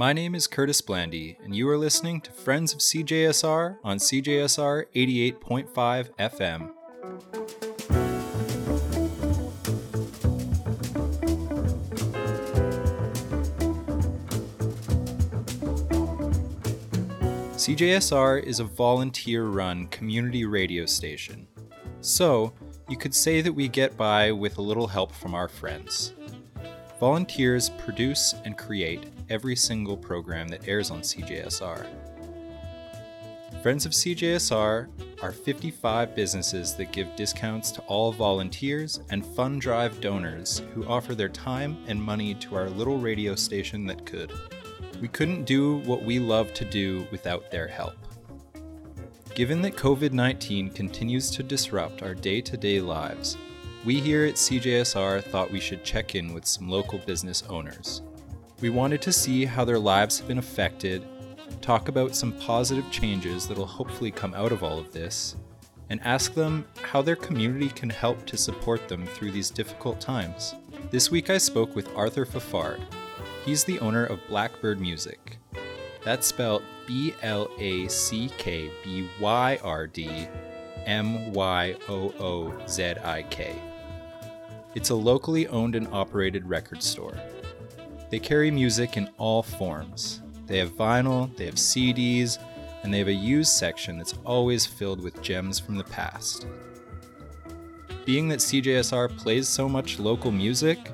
My name is Curtis Blandy, and you are listening to Friends of CJSR on CJSR 88.5 FM. CJSR is a volunteer run community radio station. So, you could say that we get by with a little help from our friends. Volunteers produce and create every single program that airs on CJSR. Friends of CJSR are 55 businesses that give discounts to all volunteers and fund drive donors who offer their time and money to our little radio station that could. We couldn't do what we love to do without their help. Given that COVID 19 continues to disrupt our day to day lives, we here at CJSR thought we should check in with some local business owners. We wanted to see how their lives have been affected, talk about some positive changes that'll hopefully come out of all of this, and ask them how their community can help to support them through these difficult times. This week I spoke with Arthur Fafard. He's the owner of Blackbyrd Myoozik. That's spelled B L A C K B Y R D M Y O O Z I K. It's a locally owned and operated record store. They carry music in all forms. They have vinyl, they have CDs, and they have a used section that's always filled with gems from the past. Being that CJSR plays so much local music,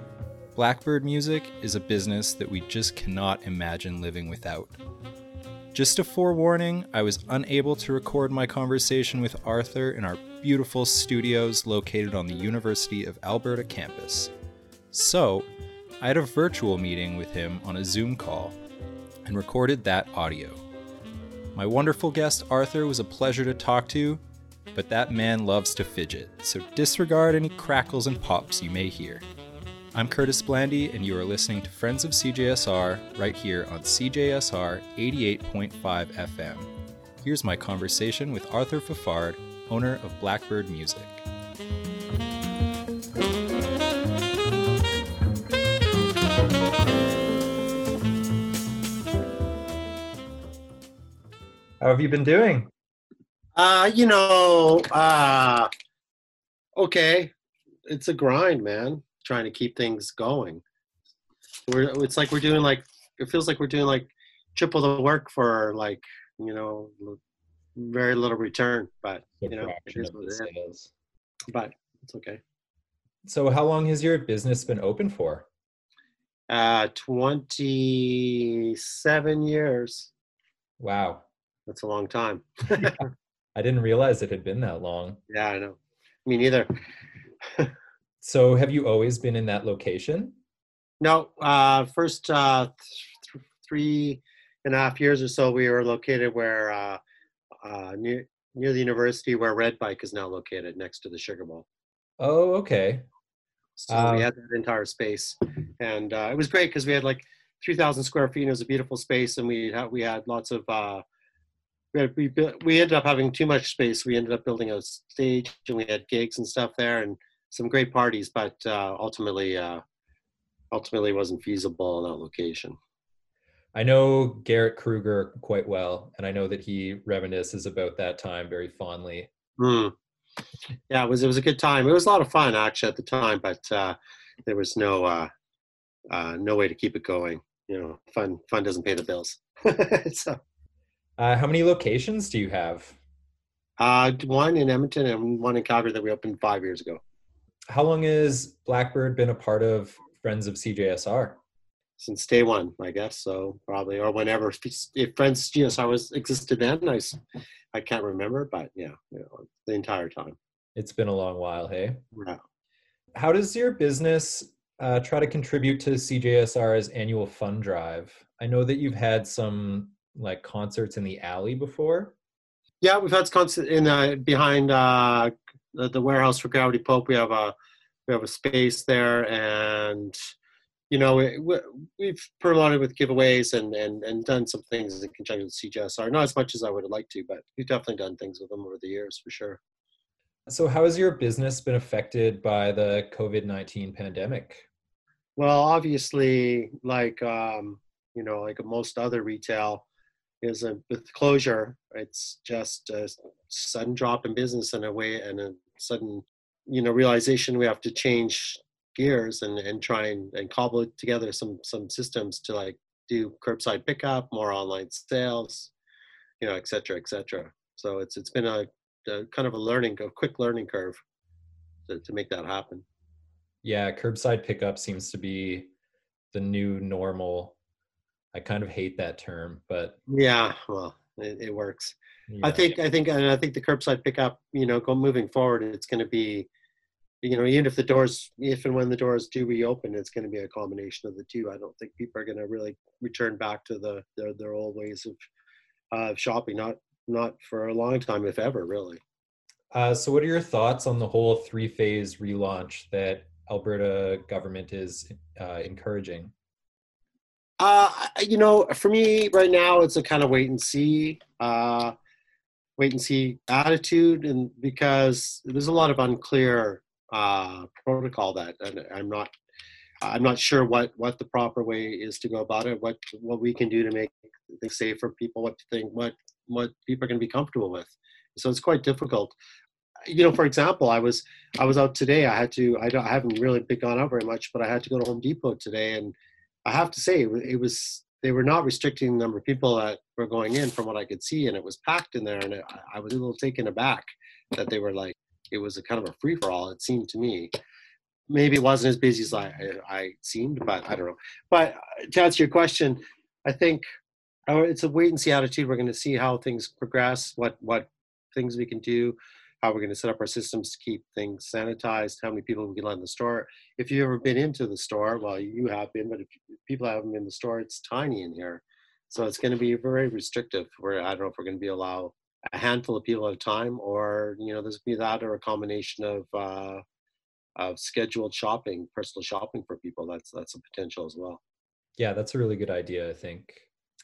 Blackbyrd Myoozik is a business that we just cannot imagine living without. Just a forewarning, I was unable to record my conversation with Arthur in our beautiful studios located on the University of Alberta campus. So, I had a virtual meeting with him on a Zoom call and recorded that audio. My wonderful guest Arthur was a pleasure to talk to, but that man loves to fidget, so disregard any crackles and pops you may hear. I'm Curtis Blandy, and you are listening to Friends of CJSR right here on CJSR 88.5 FM. Here's my conversation with Arthur Fafard, owner of Blackbyrd Myoozik. How have you been doing? Uh, you know, uh, okay, it's a grind, man. Trying to keep things going. We're it's like we're doing like it feels like we're doing like triple the work for like you know very little return, but A you know it fraction is of what it is. But it's okay. So, how long has your business been open for? Uh, twenty-seven years. Wow, That's a long time. I didn't realize it had been that long. Yeah, I know. Me neither. So, have you always been in that location? No, uh, first uh, th- three and a half years or so, we were located where uh, uh, near near the university where Red Bike is now located, next to the Sugar Bowl. Oh, okay. So Um, we had that entire space, and uh, it was great because we had like three thousand square feet. And it was a beautiful space, and we had we had lots of. Uh, we, we built, we ended up having too much space. We ended up building a stage, and we had gigs and stuff there, and some great parties. But uh, ultimately, uh, ultimately, wasn't feasible in that location. I know Garrett Kruger quite well, and I know that he reminisces about that time very fondly. Hmm. Yeah, it was it was a good time. It was a lot of fun actually at the time, but uh, there was no uh, uh, no way to keep it going. You know, fun fun doesn't pay the bills. so Uh, how many locations do you have? uh, one in Edmonton and one in Calgary that we opened five years ago. How long has Blackbyrd been a part of Friends of CJSR? Since day one, I guess. So probably or whenever if Friends GSR was existed then, I, I can't remember, but yeah, you know, the entire time. It's been a long while, hey? Yeah. How does your business uh, try to contribute to CJSR's annual fund drive? I know that you've had some like concerts in the alley before. Yeah, we've had concerts in uh, behind uh, the, the warehouse for Gravity Pope. We have a we have a space there, and you know we, we, we've promoted with giveaways and, and and done some things in conjunction with CJSR. Not as much as I would have liked to, but we've definitely done things with them over the years for sure. So, how has your business been affected by the COVID 19 pandemic? Well, obviously, like um, You know, like most other retail is a with closure, it's just a sudden drop in business in a way and a sudden, you know, realization we have to change gears and, and try and, and cobble together some some systems to like do curbside pickup, more online sales, you know, et cetera, et cetera. So it's it's been a, a kind of a learning, a quick learning curve to, to make that happen. Yeah, curbside pickup seems to be the new normal. I kind of hate that term, but yeah, well, it, it works. Yeah. I think I think and I think the curbside pickup, you know, go moving forward, it's going to be, you know, even if the doors, if and when the doors do reopen, it's going to be a combination of the two. I don't think people are going to really return back to the their, their old ways of uh, shopping. Not not for a long time, if ever, really. Uh, so, what are your thoughts on the whole three phase relaunch that Alberta government is uh, encouraging? Uh, you know, for me right now, it's a kind of wait and see, uh, wait and see attitude, and because there's a lot of unclear uh, protocol that, and I'm not, I'm not sure what what the proper way is to go about it. What what we can do to make things safe for people. What to think. What what people are going to be comfortable with. So it's quite difficult. You know, for example, I was I was out today. I had to. I, don't, I haven't really gone out very much, but I had to go to Home Depot today, and I have to say it was they were not restricting the number of people that were going in from what I could see, and it was packed in there, and it, I was a little taken aback that they were like it was a kind of a free for all. It seemed to me. Maybe it wasn't as busy as I, I, I seemed, but I don't know. But uh, to answer your question, I think oh, it's a wait and see attitude. We're going to see how things progress, what what things we can do, how we're going to set up our systems to keep things sanitized, how many people we can let in the store. If you've ever been into the store, well, you have been, but if people haven't been in the store, it's tiny in here. So it's going to be very restrictive. Where I don't know if we're going to be allow a handful of people at a time, or you know, there's be that or a combination of uh, of scheduled shopping, personal shopping for people. That's that's a potential as well. Yeah, that's a really good idea. I think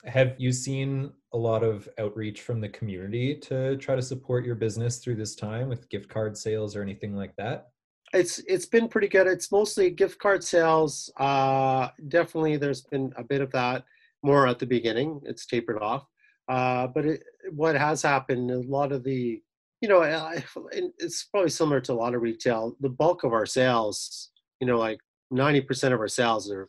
have you seen a lot of outreach from the community to try to support your business through this time with gift card sales or anything like that? It's it's been pretty good. It's mostly gift card sales. Uh, definitely, there's been a bit of that more at the beginning. It's tapered off, uh, but it, what has happened, a lot of the, you know, it's probably similar to a lot of retail. The bulk of our sales, you know, like 90% of our sales are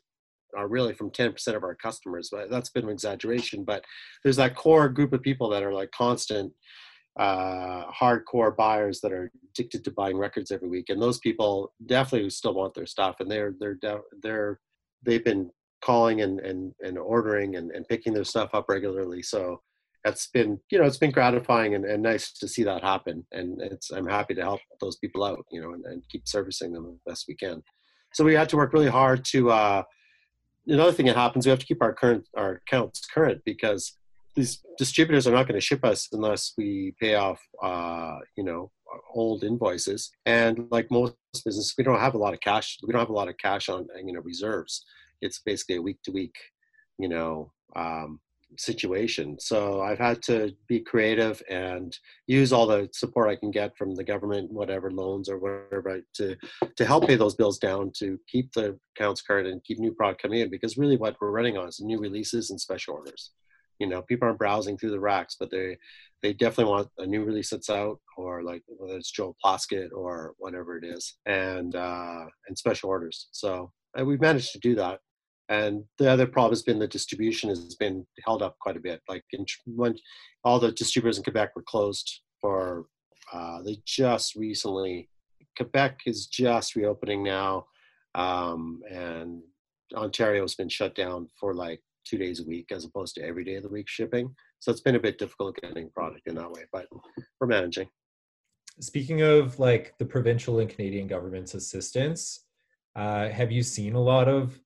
are really from 10% of our customers. But that's been an exaggeration. But there's that core group of people that are like constant uh, hardcore buyers that are addicted to buying records every week, and those people definitely still want their stuff, and they're they're they're they've been calling and and, and ordering and, and picking their stuff up regularly. So that's been you know it's been gratifying and, and nice to see that happen, and it's I'm happy to help those people out, you know, and, and keep servicing them the best we can. So we had to work really hard to. Uh, another thing that happens, we have to keep our current our accounts current because these distributors are not going to ship us unless we pay off, uh, you know, old invoices. And like most business, we don't have a lot of cash. We don't have a lot of cash on, you know, reserves. It's basically a week to week, you know, um, situation. So I've had to be creative and use all the support I can get from the government, whatever loans or whatever, to to help pay those bills down, to keep the accounts current and keep new product coming in. Because really, what we're running on is new releases and special orders. You know, people aren't browsing through the racks, but they they definitely want a new release that's out, or like whether it's Joe Plaskett or whatever it is, and uh, and special orders. So we've managed to do that and the other problem has been the distribution has been held up quite a bit. Like in, when all the distributors in Quebec were closed for, uh, they just recently, Quebec is just reopening now, um, and Ontario has been shut down for like two days a week as opposed to every day of the week shipping. So it's been a bit difficult getting product in that way, but we're managing. Speaking of like the provincial and Canadian government's assistance, uh, have you seen a lot of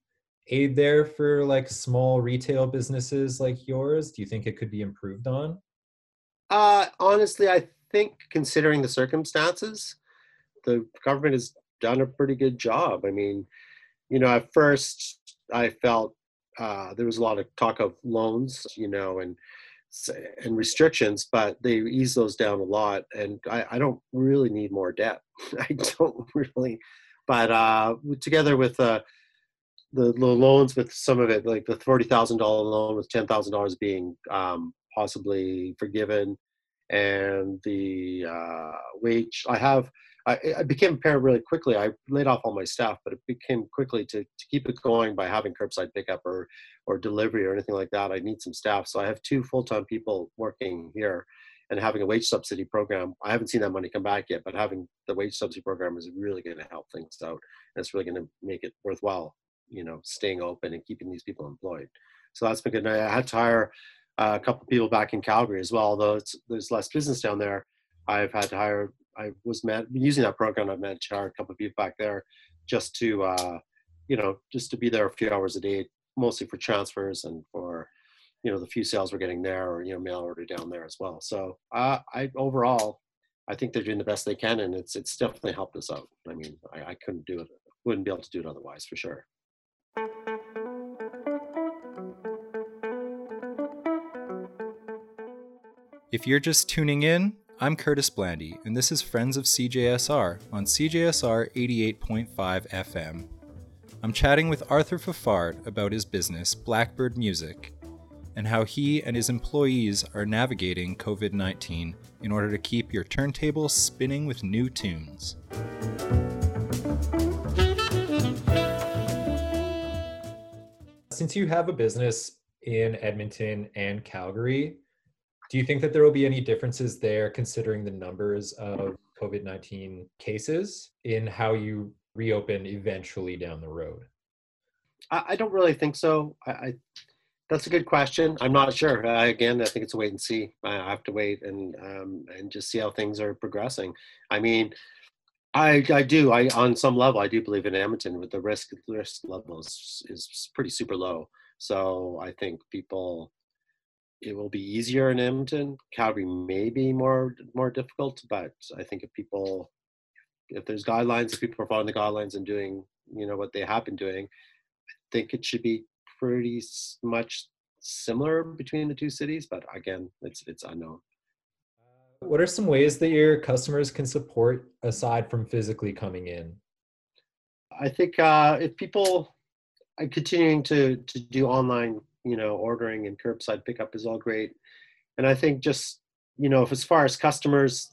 aid there for like small retail businesses like yours? Do you think it could be improved on? Uh, honestly, I think considering the circumstances, the government has done a pretty good job. I mean, you know, at first I felt uh, there was a lot of talk of loans, you know, and and restrictions, but they eased those down a lot. And I, I don't really need more debt. I don't really, but uh, together with uh, the, the loans with some of it, like the forty thousand dollar loan with ten thousand dollars being um, possibly forgiven, and the uh, wage. I have. I, I became a parent really quickly. I laid off all my staff, but it became quickly to, to keep it going by having curbside pickup or or delivery or anything like that. I need some staff, so I have two full time people working here, and having a wage subsidy program. I haven't seen that money come back yet, but having the wage subsidy program is really going to help things out. And it's really going to make it worthwhile you know staying open and keeping these people employed. So that's been good. And I had to hire a couple people back in Calgary as well. Although there's less business down there, I've had to hire. I was man, using that program. I've managed to hire a couple of people back there just to uh, you know just to be there a few hours a day, mostly for transfers and for you know the few sales we're getting there or you know mail order down there as well. So uh, I overall I think they're doing the best they can, and it's it's definitely helped us out. I mean, I, I couldn't do it, wouldn't be able to do it otherwise for sure. If you're just tuning in, I'm Curtis Blandy, and this is Friends of CJSR on CJSR 88.5 FM. I'm chatting with Arthur Fafard about his business, Blackbyrd Myoozik, and how he and his employees are navigating COVID 19 in order to keep your turntable spinning with new tunes. since you have a business in Edmonton and Calgary, do you think that there will be any differences there considering the numbers of COVID 19 cases in how you reopen eventually down the road? I, don't really think so. I, I, that's a good question. I'm not sure. Uh, again, I think it's a wait and see. I have to wait and um, and just see how things are progressing. I mean, I, I do. I on some level, I do believe in Edmonton with the risk risk level is, is pretty super low. So I think people, it will be easier in Edmonton. Calgary may be more more difficult, but I think if people, if there's guidelines, if people are following the guidelines and doing, you know, what they have been doing, I think it should be pretty much similar between the two cities. But again, it's it's unknown. What are some ways that your customers can support aside from physically coming in? I think uh, if people are continuing to to do online, you know, ordering and curbside pickup is all great. And I think just you know, if as far as customers,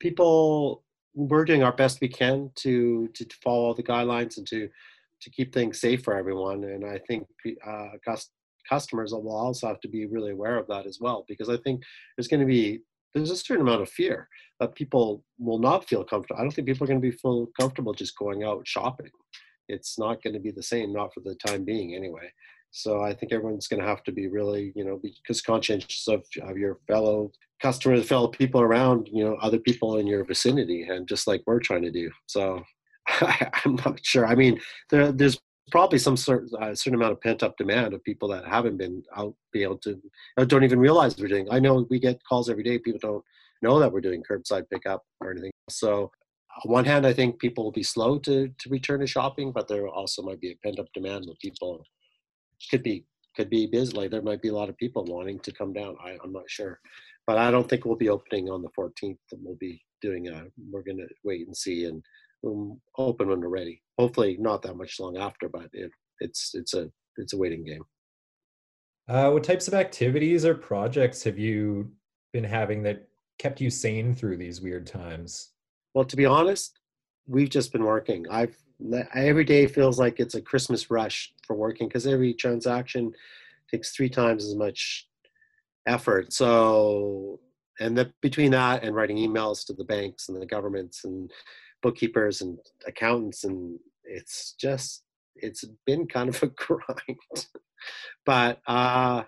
people we're doing our best we can to to follow the guidelines and to to keep things safe for everyone. And I think uh, customers will also have to be really aware of that as well, because I think there's going to be there's a certain amount of fear that people will not feel comfortable. I don't think people are going to be feel comfortable just going out shopping. It's not going to be the same, not for the time being anyway. So I think everyone's going to have to be really, you know, because conscientious of, of your fellow customers, fellow people around, you know, other people in your vicinity, and just like we're trying to do. So I, am not sure. I mean, there, there's probably some sort, uh, certain amount of pent up demand of people that haven't been out, be able to, don't even realize we're doing. I know we get calls every day. People don't know that we're doing curbside pickup or anything. So, on one hand, I think people will be slow to to return to shopping, but there also might be a pent up demand where people could be could be busy. Like there might be a lot of people wanting to come down. I, I'm not sure, but I don't think we'll be opening on the 14th. We'll be doing a. We're going to wait and see and um, open when we're ready. Hopefully, not that much long after, but it, it's it's a it's a waiting game. Uh, what types of activities or projects have you been having that kept you sane through these weird times? Well, to be honest, we've just been working. I've every day feels like it's a Christmas rush for working because every transaction takes three times as much effort. So, and the, between that and writing emails to the banks and the governments and bookkeepers and accountants and it's just it's been kind of a grind but uh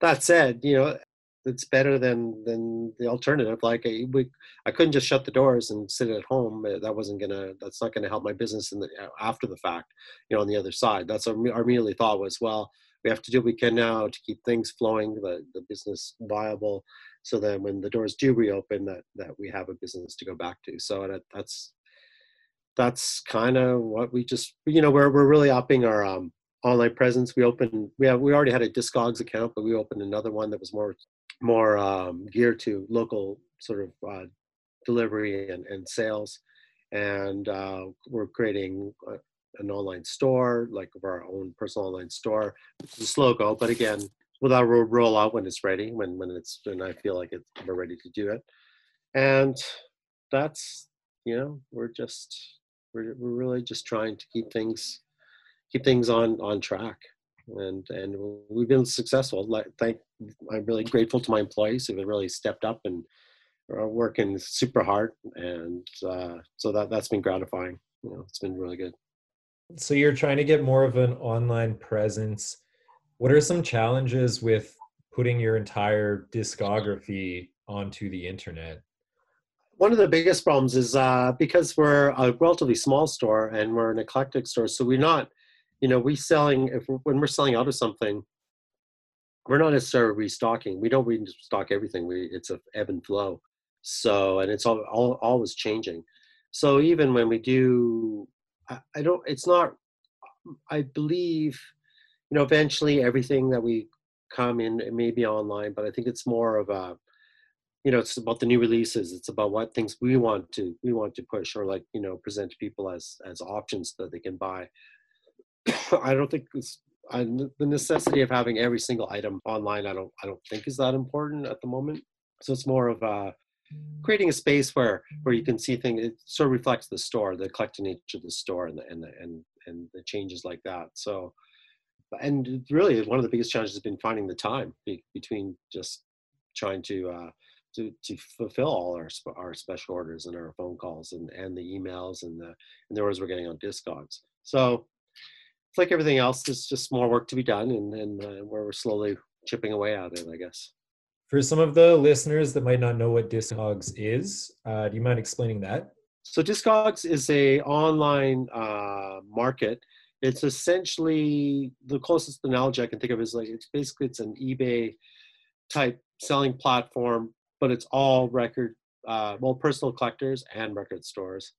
that said you know it's better than than the alternative. Like I, we, I couldn't just shut the doors and sit at home. Uh, that wasn't gonna that's not gonna help my business in the uh, after the fact you know on the other side. That's our, our immediately thought was well we have to do what we can now to keep things flowing the, the business viable so that when the doors do reopen that that we have a business to go back to. So that, that's that's kind of what we just you know we're, we're really upping our um, online presence. We opened we have we already had a discogs account but we opened another one that was more more um, geared to local sort of uh, delivery and, and sales and uh, we're creating uh, an online store, like of our own personal online store. It's a slow go, but again, will roll out when it's ready, when when it's when I feel like it's we're ready to do it. And that's you know we're just we're we're really just trying to keep things keep things on on track and and we've been successful. Like thank i'm really grateful to my employees who have really stepped up and are working super hard and uh, so that that's been gratifying. You know it's been really good. So you're trying to get more of an online presence. What are some challenges with putting your entire discography onto the internet? One of the biggest problems is uh, because we're a relatively small store and we're an eclectic store so we're not you know we selling if when we're selling out of something we're not necessarily restocking. We don't restock everything. We it's a ebb and flow. So and it's all, all always changing. So even when we do I, I don't it's not i believe you know eventually everything that we come in it may be online but i think it's more of a you know it's about the new releases. It's about what things we want to we want to push or like you know present to people as as options that they can buy i don't think it's I, the necessity of having every single item online i don't i don't think is that important at the moment so it's more of uh creating a space where where you can see things it sort of reflects the store the eclectic nature of the store and the, and the, and and the changes like that so and really one of the biggest challenges has been finding the time be, between just trying to uh to, to fulfill all our our special orders and our phone calls and, and the emails and the and the orders we're getting on Discogs. So like everything else. There's just more work to be done, and and uh, where we're slowly chipping away at it, I guess. For some of the listeners that might not know what Discogs is, uh, do you mind explaining that? So Discogs is a online uh, market. It's essentially the closest analogy I can think of is like it's basically it's an eBay type selling platform but it's all record, uh, well, personal collectors and record stores.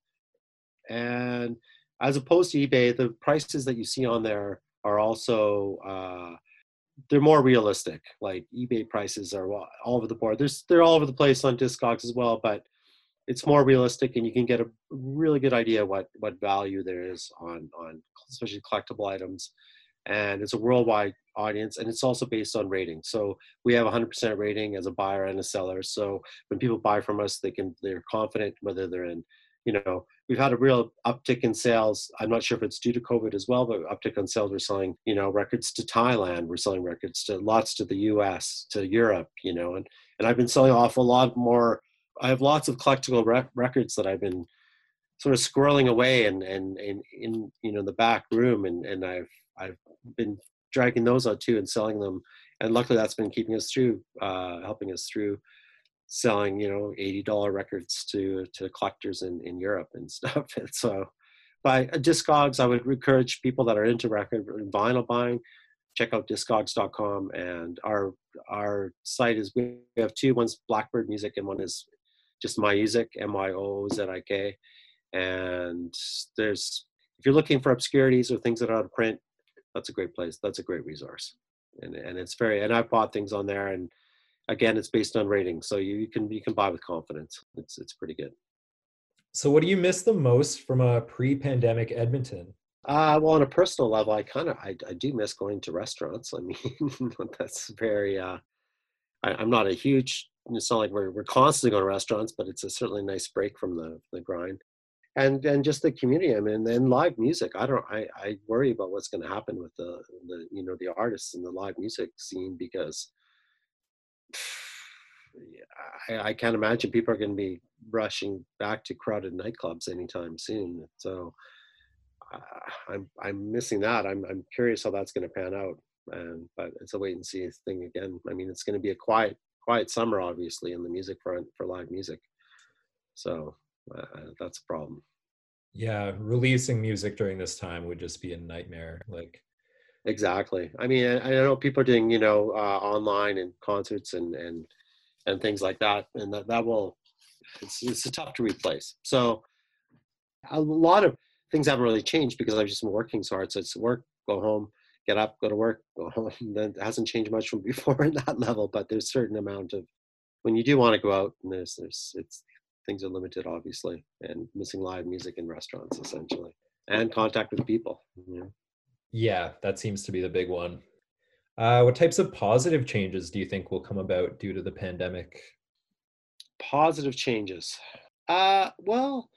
And as opposed to eBay, the prices that you see on there are also uh, they're more realistic. Like eBay prices are all over the board. There's they're all over the place on Discogs as well, but it's more realistic, and you can get a really good idea what what value there is on on especially collectible items. And it's a worldwide audience and it's also based on rating so we have 100% rating as a buyer and a seller so when people buy from us they can they're confident whether they're in you know we've had a real uptick in sales. I'm not sure if it's due to covid as well but uptick on sales. We're selling you know records to thailand. We're selling records to lots to the us to europe you know and and i've been selling off a lot more. I have lots of collectible rec- records that i've been sort of squirreling away and and in in you know the back room and and i've i've been dragging those out too and selling them. And luckily, that's been keeping us through, uh, helping us through selling, you know, eighty dollar records to to collectors in in Europe and stuff. And so, by Discogs, I would encourage people that are into record and vinyl buying. Check out discogs.com and our our site is we have two one's Blackbyrd Myoozik and one is just Myoozik M Y O Z I K and there's if you're looking for obscurities or things that are out of print that's a great place. That's a great resource, and and it's very. And I've bought things on there, and again, it's based on ratings, so you, you can you can buy with confidence. It's it's pretty good. So, what do you miss the most from a pre-pandemic Edmonton? Uh, well, on a personal level, I kind of I, I do miss going to restaurants. I mean, that's very. Uh, I, am not a huge. It's not like we're we're constantly going to restaurants, but it's a certainly nice break from the the grind and and just the community. I mean, and live music. I don't. I I worry about what's going to happen with the the you know the artists and the live music scene because I, I can't imagine people are going to be rushing back to crowded nightclubs anytime soon. So uh, I'm I'm missing that. I'm I'm curious how that's going to pan out. And but it's a wait and see thing again. I mean, it's going to be a quiet quiet summer, obviously, in the music front for live music. So uh, that's a problem yeah releasing music during this time would just be a nightmare like exactly i mean i, I know people are doing you know uh, online and concerts and and and things like that and that, that will it's, it's tough to replace so a lot of things haven't really changed because i've just been working so hard so it's work go home get up go to work go home that hasn't changed much from before in that level but there's a certain amount of when you do want to go out and there's there's it's things are limited, obviously, and missing live music in restaurants, essentially. and contact with people. Yeah, that seems to be the big one. Uh, what types of positive changes do you think will come about due to the pandemic? Positive changes. Uh, well,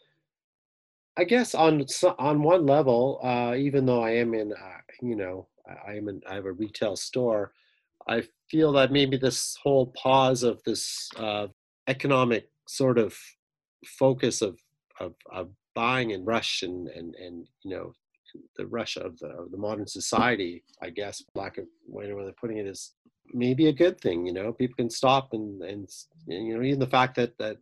I guess on on one level, uh, even though I am in, uh, you know, I am in, I have a retail store. I feel that maybe this whole pause of this uh, economic sort of focus of, of, of buying and rush and, and, and you know the rush of the, the modern society, I guess, lack of way of putting it is maybe a good thing. You know, people can stop and and you know even the fact that that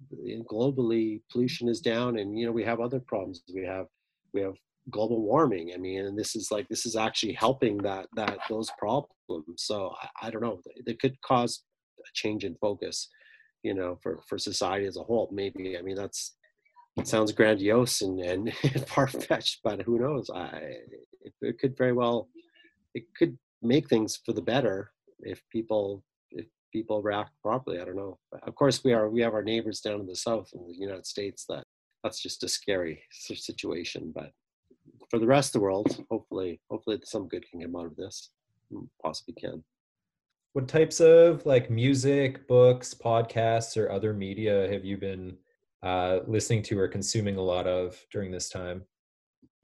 globally pollution is down and you know we have other problems. We have we have global warming. I mean, and this is like this is actually helping that that those problems. So I, I don't know. It could cause a change in focus, you know, for for society as a whole. Maybe I mean that's it sounds grandiose and and far fetched, but who knows? I it, it could very well it could make things for the better if people if people react properly. I don't know. Of course, we are we have our neighbors down in the south in the United States that that's just a scary situation. But for the rest of the world, hopefully, hopefully some good can come out of this. Mm, possibly can. What types of like music, books, podcasts, or other media have you been uh, listening to or consuming a lot of during this time?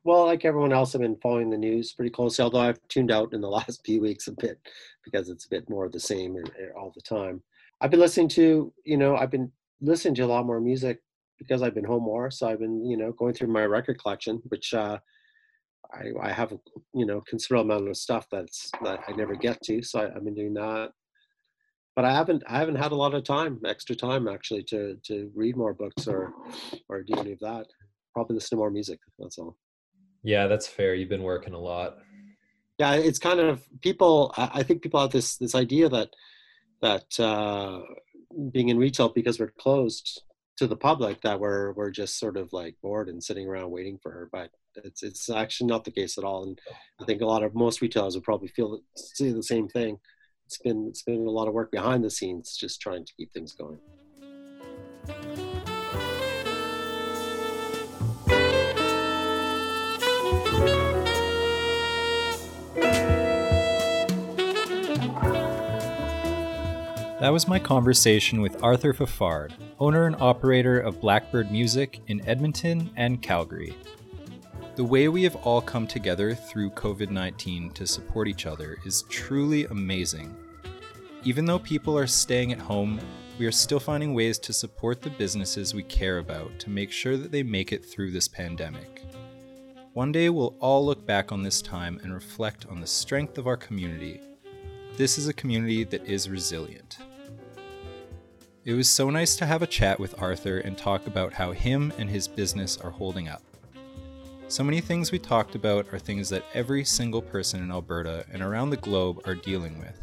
Well, like everyone else, I've been following the news pretty closely. Although I've tuned out in the last few weeks a bit because it's a bit more of the same all the time. I've been listening to, you know, I've been listening to a lot more music because I've been home more. So I've been, you know, going through my record collection, which uh, I, I have a you know considerable amount of stuff that's that I never get to, so I, have been doing that. But I haven't I haven't had a lot of time, extra time actually, to to read more books or or do any of that. Probably listen to more music. That's all. Yeah, that's fair. You've been working a lot. Yeah, it's kind of people. I think people have this this idea that that uh, being in retail because we're closed to the public that we're we're just sort of like bored and sitting around waiting for her. But it's it's actually not the case at all. And I think a lot of most retailers would probably feel see the same thing. It's been it's been a lot of work behind the scenes, just trying to keep things going. That was my conversation with Arthur Fafard, owner and operator of Blackbyrd Myoozik in Edmonton and Calgary. The way we have all come together through COVID 19 to support each other is truly amazing. Even though people are staying at home, we are still finding ways to support the businesses we care about to make sure that they make it through this pandemic. One day we'll all look back on this time and reflect on the strength of our community. This is a community that is resilient. It was so nice to have a chat with Arthur and talk about how him and his business are holding up. So many things we talked about are things that every single person in Alberta and around the globe are dealing with.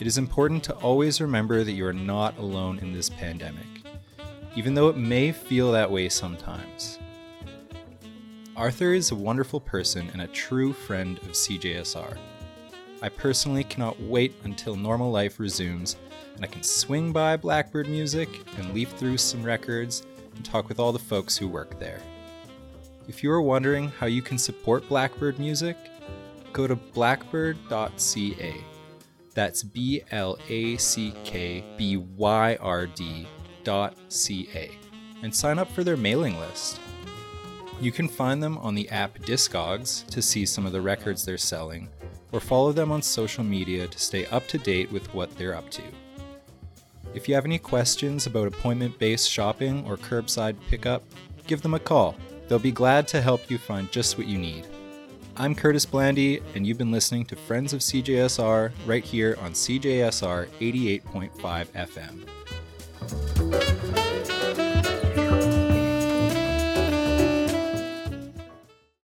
It is important to always remember that you are not alone in this pandemic, even though it may feel that way sometimes. Arthur is a wonderful person and a true friend of CJSR. I personally cannot wait until normal life resumes and I can swing by Blackbyrd Myoozik and leaf through some records and talk with all the folks who work there. If you are wondering how you can support Blackbyrd Myoozik, go to blackbyrd.ca. That's B L A C K B Y R D dot C A and sign up for their mailing list. You can find them on the app Discogs to see some of the records they're selling, or follow them on social media to stay up to date with what they're up to. If you have any questions about appointment based shopping or curbside pickup, give them a call. They'll be glad to help you find just what you need. I'm Curtis Blandy, and you've been listening to Friends of CJSR right here on CJSR 88.5 FM.